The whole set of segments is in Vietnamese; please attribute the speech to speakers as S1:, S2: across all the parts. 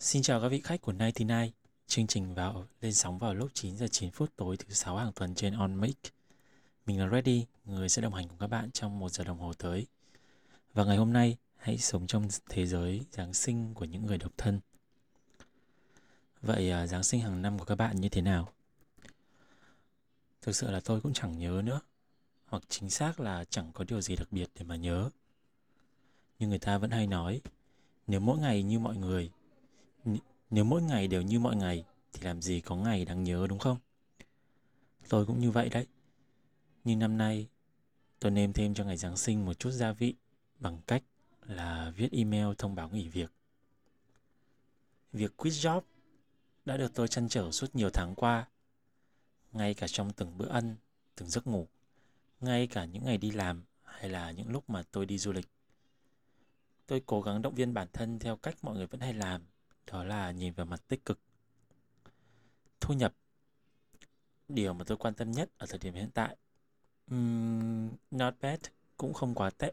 S1: Xin chào các vị khách của 99 Chương trình vào lên sóng vào lúc 9 giờ 9 phút tối thứ sáu hàng tuần trên On Mic. Mình là Ready, người sẽ đồng hành cùng các bạn trong một giờ đồng hồ tới. Và ngày hôm nay, hãy sống trong thế giới Giáng sinh của những người độc thân. Vậy à, Giáng sinh hàng năm của các bạn như thế nào? Thực sự là tôi cũng chẳng nhớ nữa. Hoặc chính xác là chẳng có điều gì đặc biệt để mà nhớ. Nhưng người ta vẫn hay nói Nếu mỗi ngày như mọi người nếu mỗi ngày đều như mọi ngày thì làm gì có ngày đáng nhớ đúng không? Tôi cũng như vậy đấy. Nhưng năm nay tôi nêm thêm cho ngày Giáng sinh một chút gia vị bằng cách là viết email thông báo nghỉ việc. Việc quit job đã được tôi chăn trở suốt nhiều tháng qua. Ngay cả trong từng bữa ăn, từng giấc ngủ, ngay cả những ngày đi làm hay là những lúc mà tôi đi du lịch. Tôi cố gắng động viên bản thân theo cách mọi người vẫn hay làm đó là nhìn vào mặt tích cực. Thu nhập điều mà tôi quan tâm nhất ở thời điểm hiện tại. Um, not bad cũng không quá tệ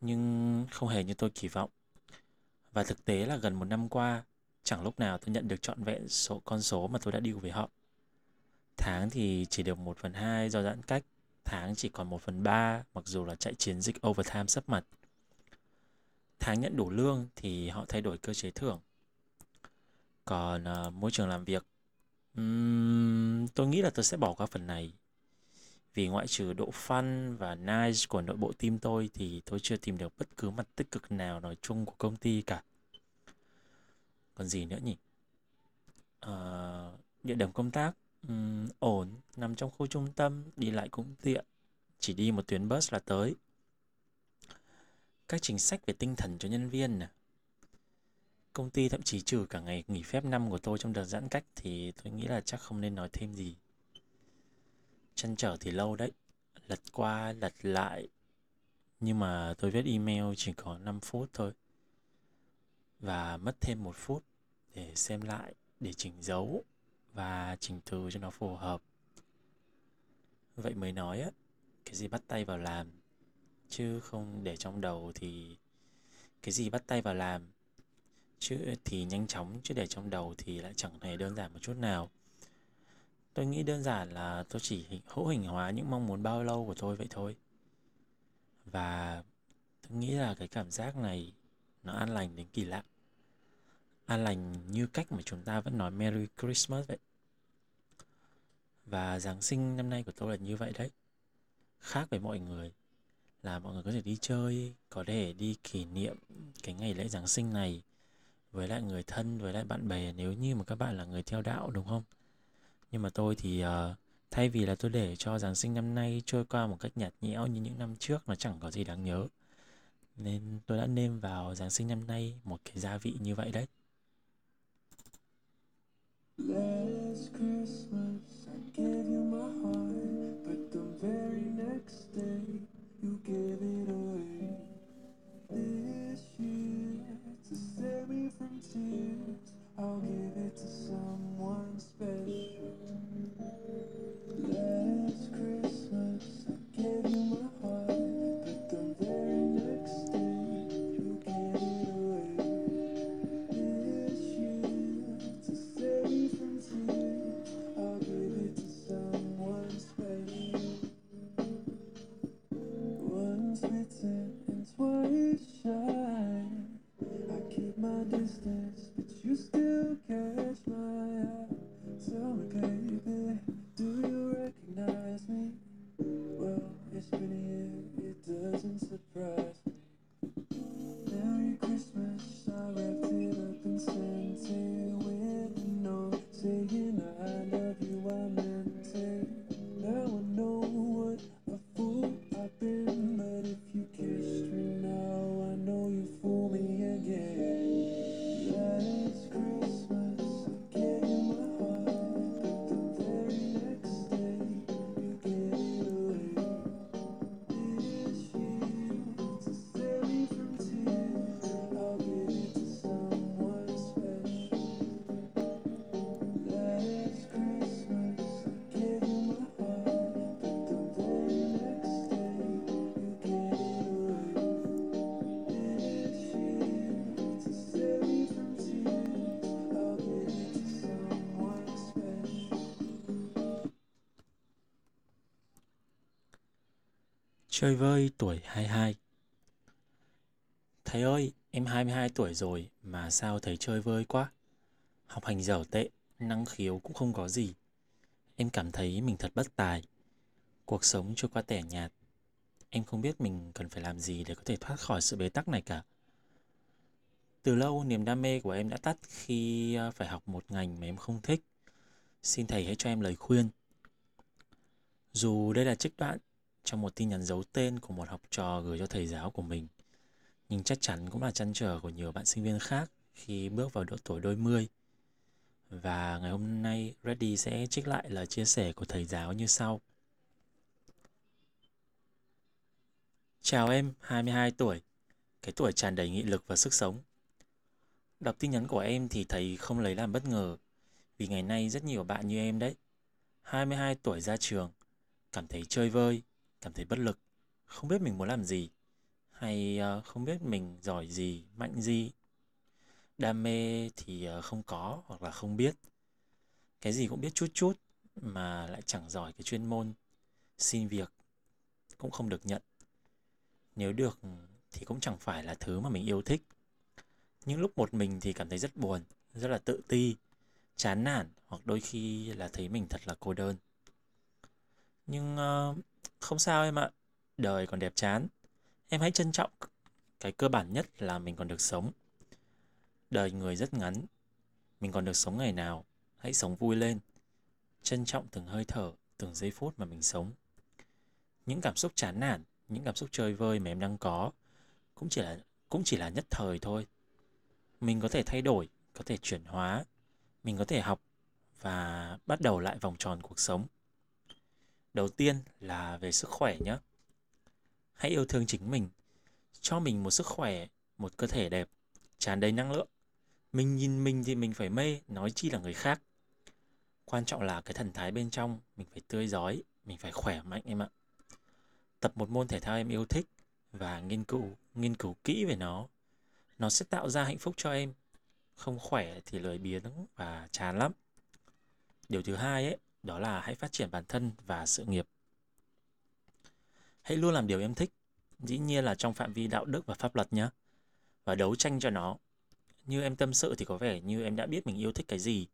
S1: nhưng không hề như tôi kỳ vọng. Và thực tế là gần một năm qua chẳng lúc nào tôi nhận được trọn vẹn số con số mà tôi đã điều với họ. Tháng thì chỉ được một phần hai do giãn cách tháng chỉ còn một phần ba mặc dù là chạy chiến dịch overtime sắp mặt. Tháng nhận đủ lương thì họ thay đổi cơ chế thưởng còn uh, môi trường làm việc um, tôi nghĩ là tôi sẽ bỏ qua phần này. Vì ngoại trừ độ fun và nice của nội bộ team tôi thì tôi chưa tìm được bất cứ mặt tích cực nào nói chung của công ty cả. Còn gì nữa nhỉ? Uh, địa điểm công tác um, ổn nằm trong khu trung tâm đi lại cũng tiện. Chỉ đi một tuyến bus là tới. Các chính sách về tinh thần cho nhân viên nè. Công ty thậm chí trừ cả ngày nghỉ phép năm của tôi trong đợt giãn cách thì tôi nghĩ là chắc không nên nói thêm gì. chăn trở thì lâu đấy, lật qua lật lại. Nhưng mà tôi viết email chỉ có 5 phút thôi. Và mất thêm một phút để xem lại, để chỉnh dấu và chỉnh từ cho nó phù hợp. Vậy mới nói á, cái gì bắt tay vào làm chứ không để trong đầu thì cái gì bắt tay vào làm chứ thì nhanh chóng, chứ để trong đầu thì lại chẳng hề đơn giản một chút nào. Tôi nghĩ đơn giản là tôi chỉ hữu hình hóa những mong muốn bao lâu của tôi vậy thôi. Và tôi nghĩ là cái cảm giác này nó an lành đến kỳ lạ. An lành như cách mà chúng ta vẫn nói Merry Christmas vậy. Và Giáng sinh năm nay của tôi là như vậy đấy. Khác với mọi người, là mọi người có thể đi chơi, có thể đi kỷ niệm cái ngày lễ Giáng sinh này với lại người thân với lại bạn bè nếu như mà các bạn là người theo đạo đúng không? Nhưng mà tôi thì uh, thay vì là tôi để cho giáng sinh năm nay trôi qua một cách nhạt nhẽo như những năm trước nó chẳng có gì đáng nhớ. Nên tôi đã nêm vào giáng sinh năm nay một cái gia vị như vậy đấy. Last Christmas I gave you my heart But the very next day you gave it Chơi vơi tuổi 22 Thầy ơi, em 22 tuổi rồi mà sao thầy chơi vơi quá? Học hành dở tệ, năng khiếu cũng không có gì. Em cảm thấy mình thật bất tài. Cuộc sống trôi qua tẻ nhạt. Em không biết mình cần phải làm gì để có thể thoát khỏi sự bế tắc này cả. Từ lâu niềm đam mê của em đã tắt khi à, phải học một ngành mà em không thích. Xin thầy hãy cho em lời khuyên. Dù đây là trích đoạn trong một tin nhắn giấu tên của một học trò gửi cho thầy giáo của mình, nhưng chắc chắn cũng là chăn trở của nhiều bạn sinh viên khác khi bước vào độ tuổi đôi mươi. Và ngày hôm nay Reddy sẽ trích lại lời chia sẻ của thầy giáo như sau. Chào em, 22 tuổi, cái tuổi tràn đầy nghị lực và sức sống. Đọc tin nhắn của em thì thầy không lấy làm bất ngờ, vì ngày nay rất nhiều bạn như em đấy. 22 tuổi ra trường, cảm thấy chơi vơi, cảm thấy bất lực, không biết mình muốn làm gì, hay ờ, không biết mình giỏi gì, mạnh gì. Đam mê thì ờ, không có hoặc là không biết. Cái gì cũng biết chút chút mà lại chẳng giỏi cái chuyên môn. Xin việc cũng không được nhận. Nếu được thì cũng chẳng phải là thứ mà mình yêu thích. Những lúc một mình thì cảm thấy rất buồn, rất là tự ti, chán nản hoặc đôi khi là thấy mình thật là cô đơn. Nhưng uh, không sao em ạ, đời còn đẹp chán. Em hãy trân trọng cái cơ bản nhất là mình còn được sống. Đời người rất ngắn, mình còn được sống ngày nào, hãy sống vui lên. Trân trọng từng hơi thở, từng giây phút mà mình sống. Những cảm xúc chán nản, những cảm xúc chơi vơi mà em đang có cũng chỉ là cũng chỉ là nhất thời thôi. Mình có thể thay đổi, có thể chuyển hóa, mình có thể học và bắt đầu lại vòng tròn cuộc sống. Đầu tiên là về sức khỏe nhé. Hãy yêu thương chính mình, cho mình một sức khỏe, một cơ thể đẹp, tràn đầy năng lượng. Mình nhìn mình thì mình phải mê, nói chi là người khác. Quan trọng là cái thần thái bên trong, mình phải tươi giói, mình phải khỏe mạnh em ạ. Tập một môn thể thao em yêu thích và nghiên cứu, nghiên cứu kỹ về nó. Nó sẽ tạo ra hạnh phúc cho em. Không khỏe thì lười biếng và chán lắm. Điều thứ hai ấy, đó là hãy phát triển bản thân và sự nghiệp. Hãy luôn làm điều em thích, dĩ nhiên là trong phạm vi đạo đức và pháp luật nhé. Và đấu tranh cho nó. Như em tâm sự thì có vẻ như em đã biết mình yêu thích cái gì,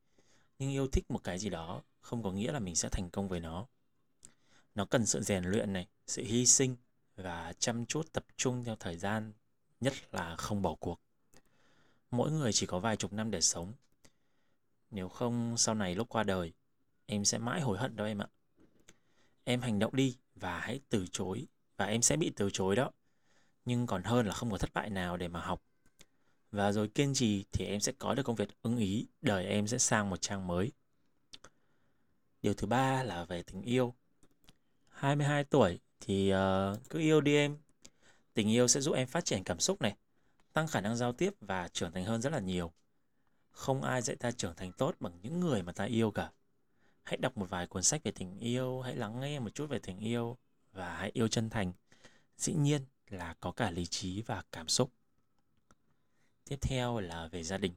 S1: nhưng yêu thích một cái gì đó không có nghĩa là mình sẽ thành công với nó. Nó cần sự rèn luyện này, sự hy sinh và chăm chút tập trung theo thời gian, nhất là không bỏ cuộc. Mỗi người chỉ có vài chục năm để sống. Nếu không sau này lúc qua đời, em sẽ mãi hối hận đó em ạ. Em hành động đi và hãy từ chối và em sẽ bị từ chối đó. Nhưng còn hơn là không có thất bại nào để mà học. Và rồi kiên trì thì em sẽ có được công việc ưng ý, đời em sẽ sang một trang mới. Điều thứ ba là về tình yêu. 22 tuổi thì uh, cứ yêu đi em. Tình yêu sẽ giúp em phát triển cảm xúc này, tăng khả năng giao tiếp và trưởng thành hơn rất là nhiều. Không ai dạy ta trưởng thành tốt bằng những người mà ta yêu cả hãy đọc một vài cuốn sách về tình yêu, hãy lắng nghe một chút về tình yêu và hãy yêu chân thành. Dĩ nhiên là có cả lý trí và cảm xúc. Tiếp theo là về gia đình.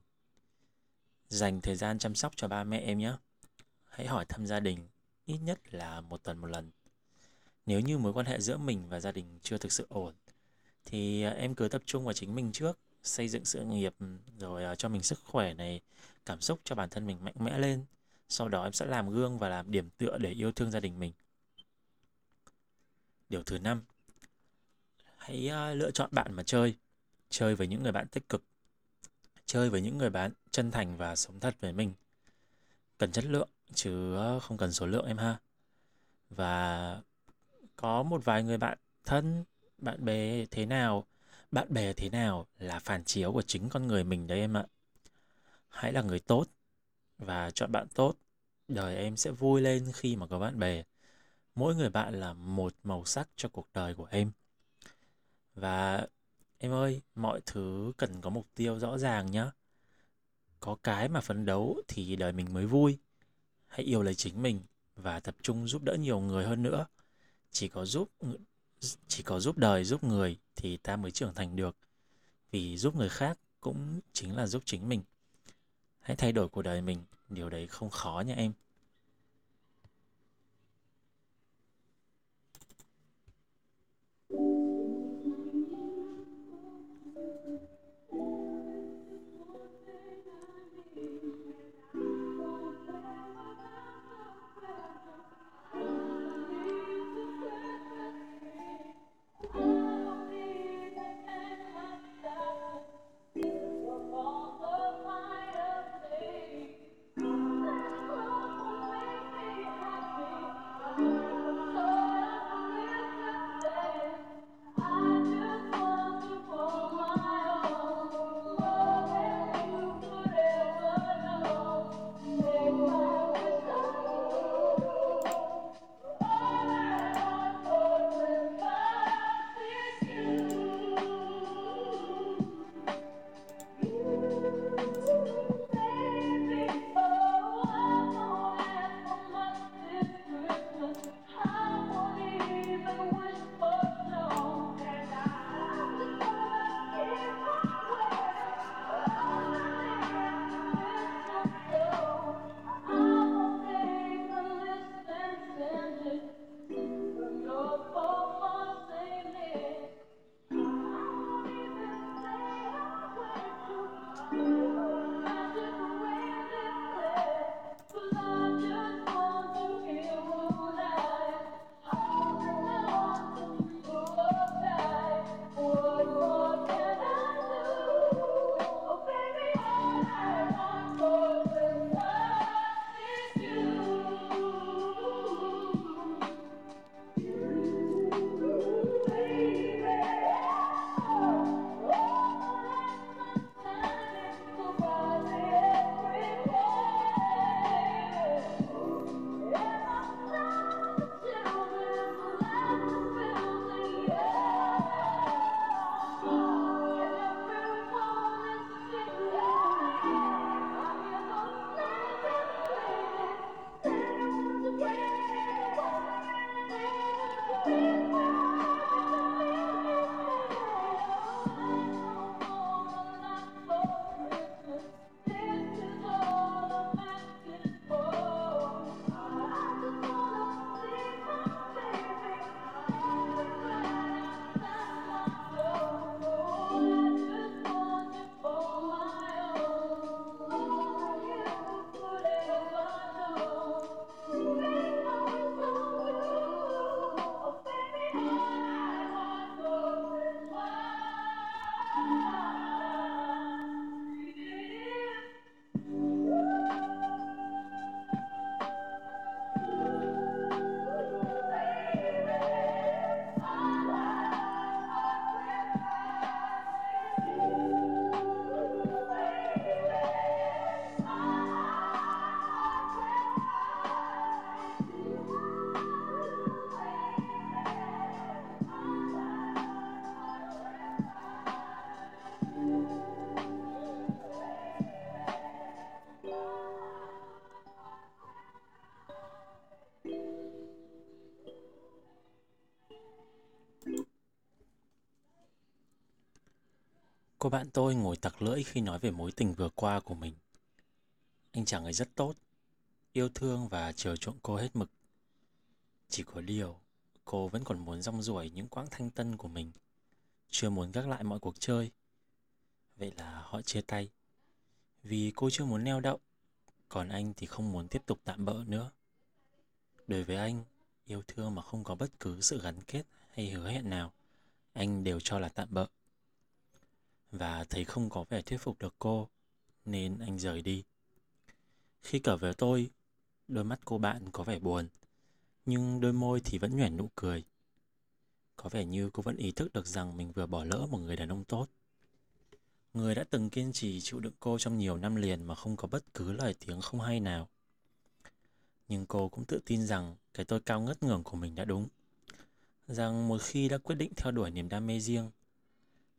S1: Dành thời gian chăm sóc cho ba mẹ em nhé. Hãy hỏi thăm gia đình, ít nhất là một tuần một lần. Nếu như mối quan hệ giữa mình và gia đình chưa thực sự ổn, thì à, em cứ tập trung vào chính mình trước, xây dựng sự nghiệp, rồi à, cho mình sức khỏe này, cảm xúc cho bản thân mình mạnh mẽ lên sau đó em sẽ làm gương và làm điểm tựa để yêu thương gia đình mình. Điều thứ năm, hãy ờ, lựa chọn bạn mà chơi. Chơi với những người bạn tích cực. Chơi với những người bạn chân thành và sống thật với mình. Cần chất lượng chứ ờ, không cần số lượng em ha. Và có một vài người bạn thân, bạn bè thế nào, bạn bè thế nào là phản chiếu của chính con người mình đấy em ạ. Hãy là người tốt và chọn bạn tốt. Đời em sẽ vui lên khi mà có bạn bè. Mỗi người bạn là một màu sắc cho cuộc đời của em. Và em ơi, mọi thứ cần có mục tiêu rõ ràng nhé. Có cái mà phấn đấu thì đời mình mới vui. Hãy yêu lấy chính mình và tập trung giúp đỡ nhiều người hơn nữa. Chỉ có giúp chỉ có giúp đời giúp người thì ta mới trưởng thành được. Vì giúp người khác cũng chính là giúp chính mình. Hãy thay đổi cuộc đời mình, điều đấy không khó nha em. Bạn tôi ngồi tặc lưỡi khi nói về mối tình vừa qua của mình. Anh chàng ấy rất tốt, yêu thương và chiều chuộng cô hết mực. Chỉ có điều, cô vẫn còn muốn rong ruổi những quãng thanh tân của mình, chưa muốn gác lại mọi cuộc chơi. Vậy là họ chia tay. Vì cô chưa muốn neo đậu, còn anh thì không muốn tiếp tục tạm bỡ nữa. Đối với anh, yêu thương mà không có bất cứ sự gắn kết hay hứa hẹn nào, anh đều cho là tạm bỡ. Và thấy không có vẻ thuyết phục được cô, nên anh rời đi. Khi trở về tôi, đôi mắt cô bạn có vẻ buồn, nhưng đôi môi thì vẫn nhoẻn nụ cười. Có vẻ như cô vẫn ý thức được rằng mình vừa bỏ lỡ một người đàn ông tốt. Người đã từng kiên trì chịu đựng cô trong nhiều năm liền mà không có bất cứ lời tiếng không hay nào. Nhưng cô cũng tự tin rằng cái tôi cao ngất ngưỡng của mình đã đúng. Rằng một khi đã quyết định theo đuổi niềm đam mê riêng,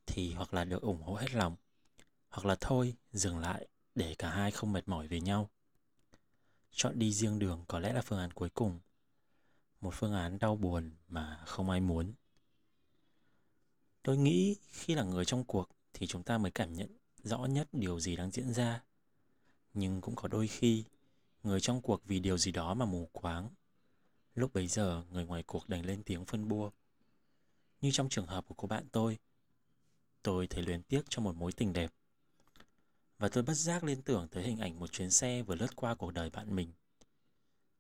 S1: thì hoặc là được ủng hộ hết lòng, hoặc là thôi, dừng lại để cả hai không mệt mỏi về nhau. Chọn đi riêng đường có lẽ là phương án cuối cùng. Một phương án đau buồn mà không ai muốn. Tôi nghĩ khi là người trong cuộc thì chúng ta mới cảm nhận rõ nhất điều gì đang diễn ra. Nhưng cũng có đôi khi, người trong cuộc vì điều gì đó mà mù quáng. Lúc bấy giờ, người ngoài cuộc đành lên tiếng phân bua. Như trong trường hợp của cô bạn tôi, tôi thấy luyến tiếc cho một mối tình đẹp. Và tôi bất giác liên tưởng tới hình ảnh một chuyến xe vừa lướt qua cuộc đời bạn mình.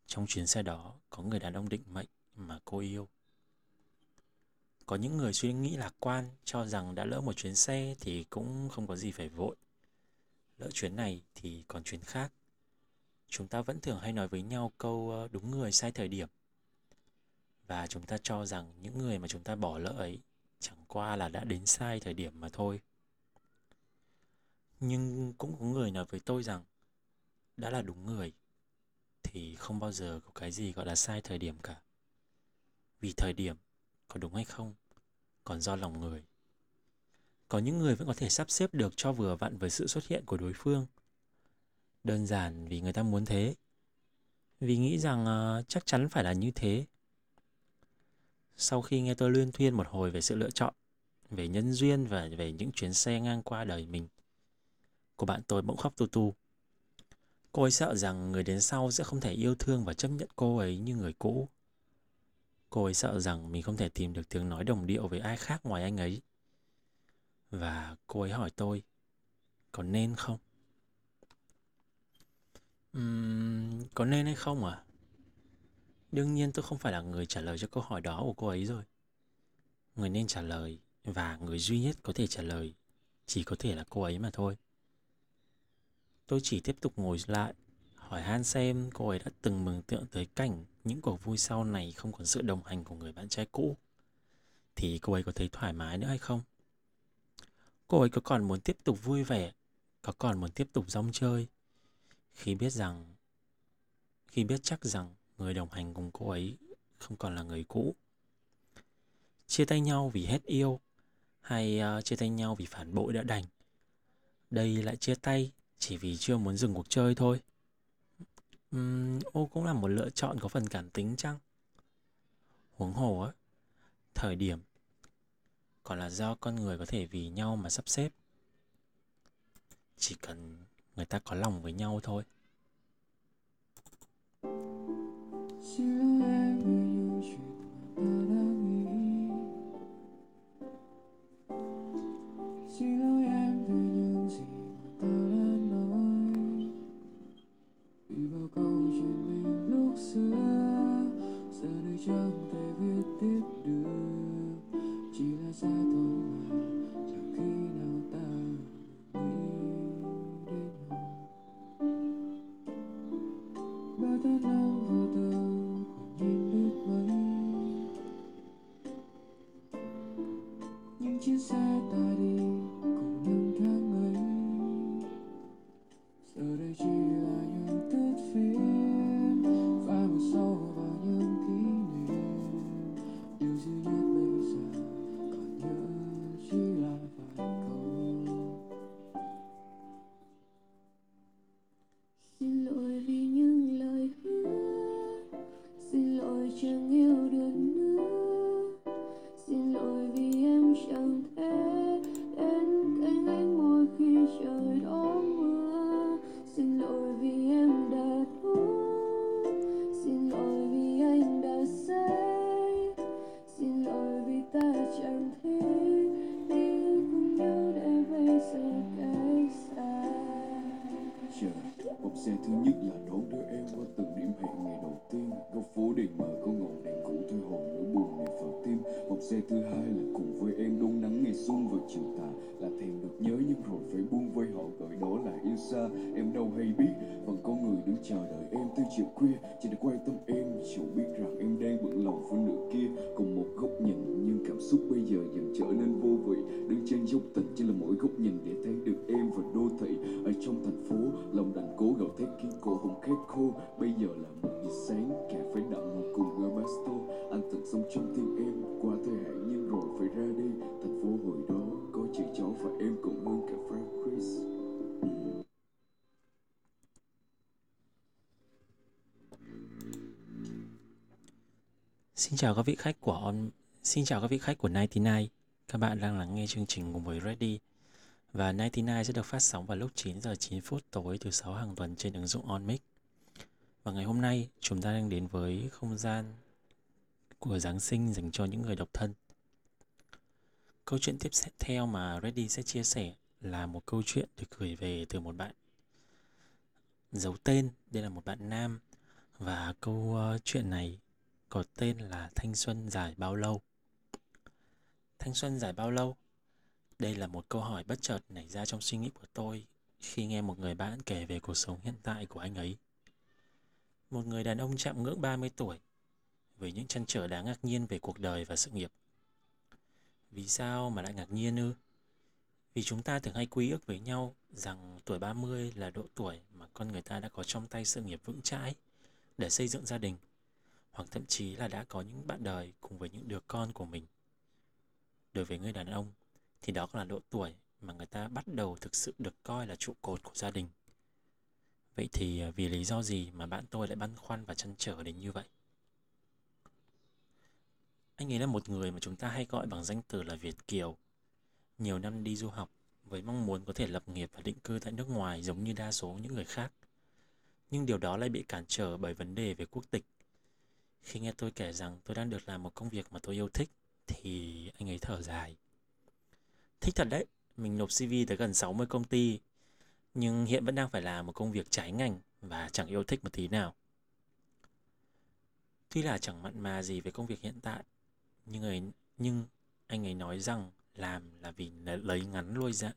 S1: Trong chuyến xe đó, có người đàn ông định mệnh mà cô yêu. Có những người suy nghĩ lạc quan, cho rằng đã lỡ một chuyến xe thì cũng không có gì phải vội. Lỡ chuyến này thì còn chuyến khác. Chúng ta vẫn thường hay nói với nhau câu ờ, đúng người sai thời điểm. Và chúng ta cho rằng những người mà chúng ta bỏ lỡ ấy chẳng qua là đã đến sai thời điểm mà thôi. Nhưng cũng có người nói với tôi rằng đã là đúng người thì không bao giờ có cái gì gọi là sai thời điểm cả. Vì thời điểm có đúng hay không còn do lòng người. Có những người vẫn có thể sắp xếp được cho vừa vặn với sự xuất hiện của đối phương. Đơn giản vì người ta muốn thế. Vì nghĩ rằng uh, chắc chắn phải là như thế. Sau khi nghe tôi luyên thuyên một hồi về sự lựa chọn, về nhân duyên và về những chuyến xe ngang qua đời mình, cô bạn tôi bỗng khóc tu tu. Cô ấy sợ rằng người đến sau sẽ không thể yêu thương và chấp nhận cô ấy như người cũ. Cô ấy sợ rằng mình không thể tìm được tiếng nói đồng điệu với ai khác ngoài anh ấy. Và cô ấy hỏi tôi, có nên không? Uhm, có nên hay không à? Đương nhiên tôi không phải là người trả lời cho câu hỏi đó của cô ấy rồi. Người nên trả lời và người duy nhất có thể trả lời chỉ có thể là cô ấy mà thôi. Tôi chỉ tiếp tục ngồi lại, hỏi han xem cô ấy đã từng mường tượng tới cảnh những cuộc vui sau này không còn sự đồng hành của người bạn trai cũ thì cô ấy có thấy thoải mái nữa hay không cô ấy có còn muốn tiếp tục vui vẻ, có còn muốn tiếp tục rong chơi khi biết rằng, khi biết chắc rằng người đồng hành cùng cô ấy không còn là người cũ chia tay nhau vì hết yêu hay uh, chia tay nhau vì phản bội đã đành đây lại chia tay chỉ vì chưa muốn dừng cuộc chơi thôi Uhm, ô cũng là một lựa chọn có phần cảm tính chăng? Huống hồ á, thời điểm còn là do con người có thể vì nhau mà sắp xếp. Chỉ cần người ta có lòng với nhau thôi.
S2: Chiếc xe ta đi Góc phố đèn mờ có ngọn đèn cũ thôi hồn nỗi buồn này vào tim Vòng xe thứ hai là cùng với em đón nắng ngày xuân vào chiều tà, Là thèm được nhớ rồi phải buông vơi họ gọi đó là yêu xa Em đâu hay biết vẫn có người đứng chờ đợi em từ chiều khuya. Chỉ để quan tâm em, Chẳng biết rằng em đang bận lòng với nửa kia. Cùng một góc nhìn, nhưng cảm xúc bây giờ dần trở nên vô vị. Đứng trên dốc tình chỉ là mỗi góc nhìn để thấy được em và đô thị. Ở trong thành phố, lòng đành cố gạo thét khiến cổ họng khét khô. Bây giờ là một giờ sáng cà phê đậm ngồi cùng Robusto Anh từng sống trong tim em, qua thời hạn nhưng rồi phải ra đi. Thành phố hồi đó có chị cháu và em cũng
S1: Xin chào các vị khách của On Xin chào các vị khách của 99 Các bạn đang lắng nghe chương trình cùng với Ready. Và 99 sẽ được phát sóng vào lúc 9 giờ 9 phút tối thứ sáu hàng tuần trên ứng dụng OnMix Và ngày hôm nay chúng ta đang đến với không gian của Giáng sinh dành cho những người độc thân. Câu chuyện tiếp theo mà Ready sẽ chia sẻ là một câu chuyện được gửi về từ một bạn giấu tên, đây là một bạn nam. Và câu uh, chuyện này có tên là Thanh xuân dài bao lâu. Thanh xuân dài bao lâu? Đây là một câu hỏi bất chợt nảy ra trong suy nghĩ của tôi khi nghe một người bạn kể về cuộc sống hiện tại của anh ấy. Một người đàn ông chạm ngưỡng 30 tuổi, với những chăn trở đáng ngạc nhiên về cuộc đời và sự nghiệp. Vì sao mà lại ngạc nhiên ư? Vì chúng ta thường hay quy ước với nhau rằng tuổi 30 là độ tuổi mà con người ta đã có trong tay sự nghiệp vững chãi để xây dựng gia đình hoặc thậm chí là đã có những bạn đời cùng với những đứa con của mình. Đối với người đàn ông, thì đó là độ tuổi mà người ta bắt đầu thực sự được coi là trụ cột của gia đình. Vậy thì à, vì lý do gì mà bạn tôi lại băn khoăn và chăn trở đến như vậy? Anh ấy là một người mà chúng ta hay gọi bằng danh từ là Việt Kiều. Nhiều năm đi du học với mong muốn có thể lập nghiệp và định cư tại nước ngoài giống như đa số những người khác. Nhưng điều đó lại bị cản trở bởi vấn đề về quốc tịch khi nghe tôi kể rằng tôi đang được làm một công việc mà tôi yêu thích thì anh ấy thở dài. Thích thật đấy, mình nộp CV tới gần 60 công ty nhưng hiện vẫn đang phải làm một công việc trái ngành và chẳng yêu thích một tí nào. Tuy là chẳng mặn mà gì với công việc hiện tại, nhưng ấy, nhưng anh ấy nói rằng làm là vì lấy ngắn nuôi dạ.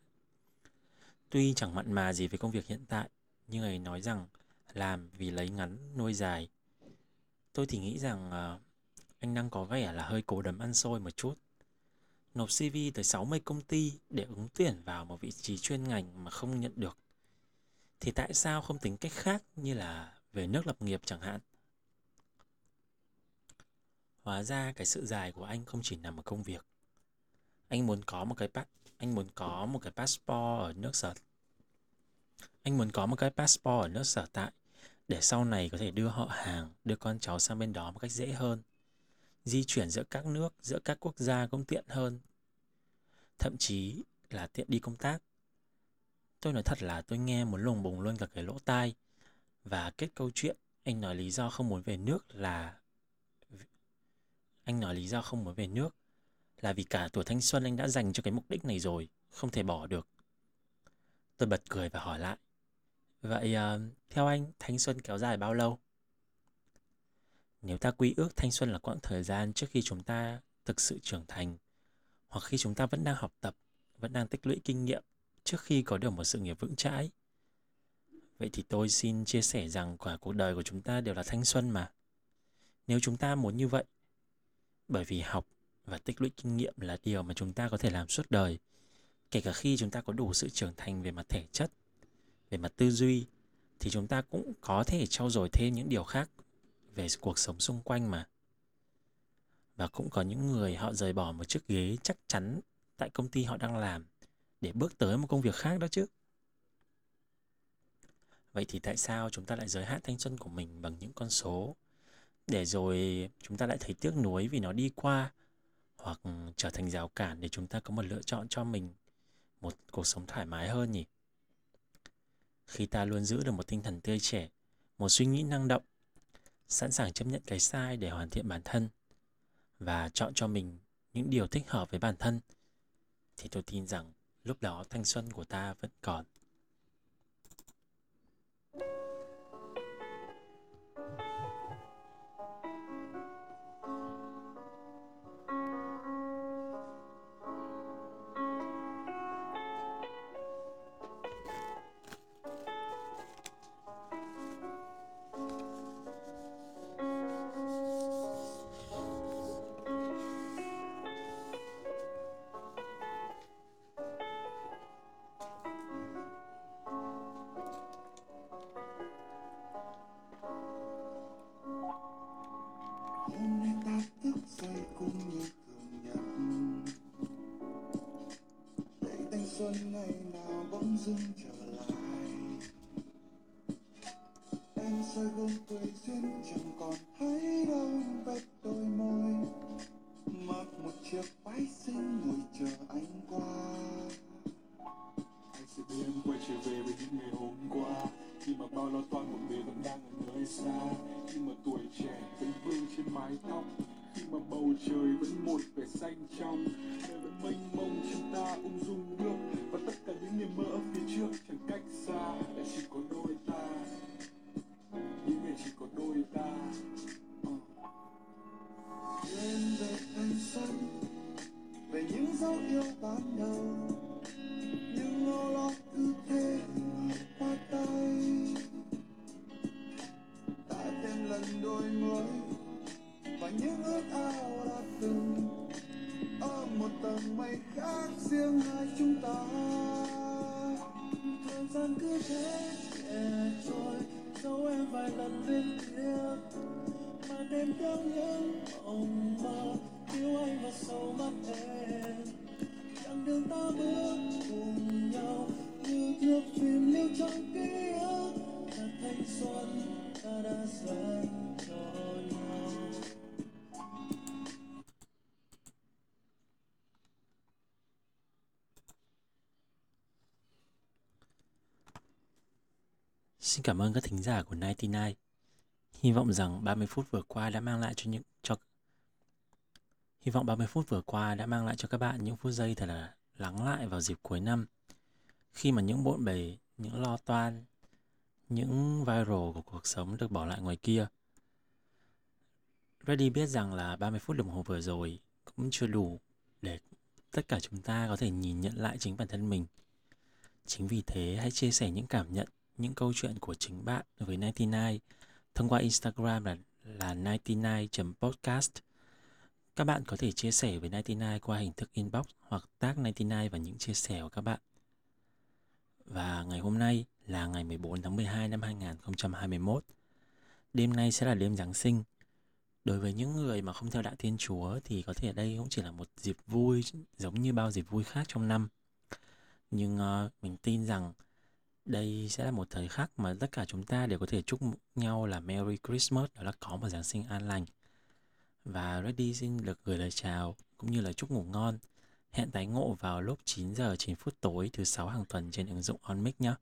S1: Tuy chẳng mặn mà gì với công việc hiện tại, nhưng ấy nói rằng làm vì lấy ngắn nuôi dài Tôi thì nghĩ rằng uh, anh đang có vẻ là hơi cố đấm ăn xôi một chút. Nộp CV tới 60 công ty để ứng tuyển vào một vị trí chuyên ngành mà không nhận được. Thì tại sao không tính cách khác như là về nước lập nghiệp chẳng hạn? Hóa ra cái sự dài của anh không chỉ nằm ở công việc. Anh muốn có một cái anh muốn có một cái passport ở nước sở. Anh muốn có một cái passport ở nước sở tại để sau này có thể đưa họ hàng, đưa con cháu sang bên đó một cách dễ hơn. Di chuyển giữa các nước, giữa các quốc gia cũng tiện hơn. Thậm chí là tiện đi công tác. Tôi nói thật là tôi nghe muốn lùng bùng luôn cả cái lỗ tai. Và kết câu chuyện, anh nói lý do không muốn về nước là... Anh nói lý do không muốn về nước là vì cả tuổi thanh xuân anh đã dành cho cái mục đích này rồi, không thể bỏ được. Tôi bật cười và hỏi lại. Vậy ờ, theo anh, thanh xuân kéo dài bao lâu? Nếu ta quy ước thanh xuân là quãng thời gian trước khi chúng ta thực sự trưởng thành, hoặc khi chúng ta vẫn đang học tập, vẫn đang tích lũy kinh nghiệm trước khi có được một sự nghiệp vững chãi. Vậy thì tôi xin chia sẻ rằng cả cuộc đời của chúng ta đều là thanh xuân mà. Nếu chúng ta muốn như vậy, bởi vì học và tích lũy kinh nghiệm là điều mà chúng ta có thể làm suốt đời, kể cả khi chúng ta có đủ sự trưởng thành về mặt thể chất về mặt tư duy, thì chúng ta cũng có thể trau dồi thêm những điều khác về cuộc sống xung quanh mà. Và cũng có những người họ rời bỏ một chiếc ghế chắc chắn tại công ty họ đang làm để bước tới một công việc khác đó chứ. Vậy thì tại sao chúng ta lại giới hạn thanh xuân của mình bằng những con số? Để rồi chúng ta lại thấy tiếc nuối vì nó đi qua, hoặc trở thành rào cản để chúng ta có một lựa chọn cho mình, một cuộc sống thoải mái hơn nhỉ? Khi ta luôn giữ được một tinh thần tươi trẻ, một suy nghĩ năng động, sẵn sàng chấp nhận cái sai để hoàn thiện bản thân và chọn cho mình những điều thích hợp với bản thân, thì tôi tin rằng lúc đó thanh xuân của ta vẫn còn.
S3: Nào bỗng dưng trở
S4: trời vẫn một vẻ xanh trong. Đời vẫn mênh mông, chúng ta ung dung bước và tất cả những niềm mơ ở phía trước chẳng cách xa lại chỉ có đôi ta. Những ngày chỉ có đôi ta. Ờ.
S3: Trên đời về thanh xuân về những dấu yêu ban đầu khác riêng hai chúng ta. Thời gian cứ thế nhẹ trôi dấu em vài lần liên tiếp, mà đêm đau những mộng mơ, yêu anh và sâu mắt em. Chặng đường ta bước cùng nhau, như thước phim lưu
S1: Xin cảm ơn các thính giả của 99. Hy vọng rằng 30 phút vừa qua đã mang lại cho những cho Hy vọng 30 phút vừa qua đã mang lại cho các bạn những phút giây thật là lắng lại vào dịp cuối năm. Khi mà những bộn bề, những lo toan, những viral của cuộc sống được bỏ lại ngoài kia. Reddy biết rằng là 30 phút đồng hồ vừa rồi cũng chưa đủ để tất cả chúng ta có thể nhìn nhận lại chính bản thân mình. Chính vì thế hãy chia sẻ những cảm nhận, những câu chuyện của chính bạn với 99 thông qua Instagram là là 99.podcast. Các bạn có thể chia sẻ với 99 qua hình thức inbox hoặc tag 99 và những chia sẻ của các bạn. Và ngày hôm nay là ngày 14 tháng 12 năm 2021. Đêm nay sẽ là đêm Giáng sinh. Đối với những người mà không theo đạo Thiên Chúa thì có thể đây cũng chỉ là một dịp vui giống như bao dịp vui khác trong năm. Nhưng uh, mình tin rằng đây sẽ là một thời khắc mà tất cả chúng ta đều có thể chúc nhau là Merry Christmas, đó là có một Giáng sinh an lành. Và Reddy xin được gửi lời chào cũng như là chúc ngủ ngon. Hẹn tái ngộ vào lúc 9 giờ 9 phút tối thứ sáu hàng tuần trên ứng dụng OnMic nhé.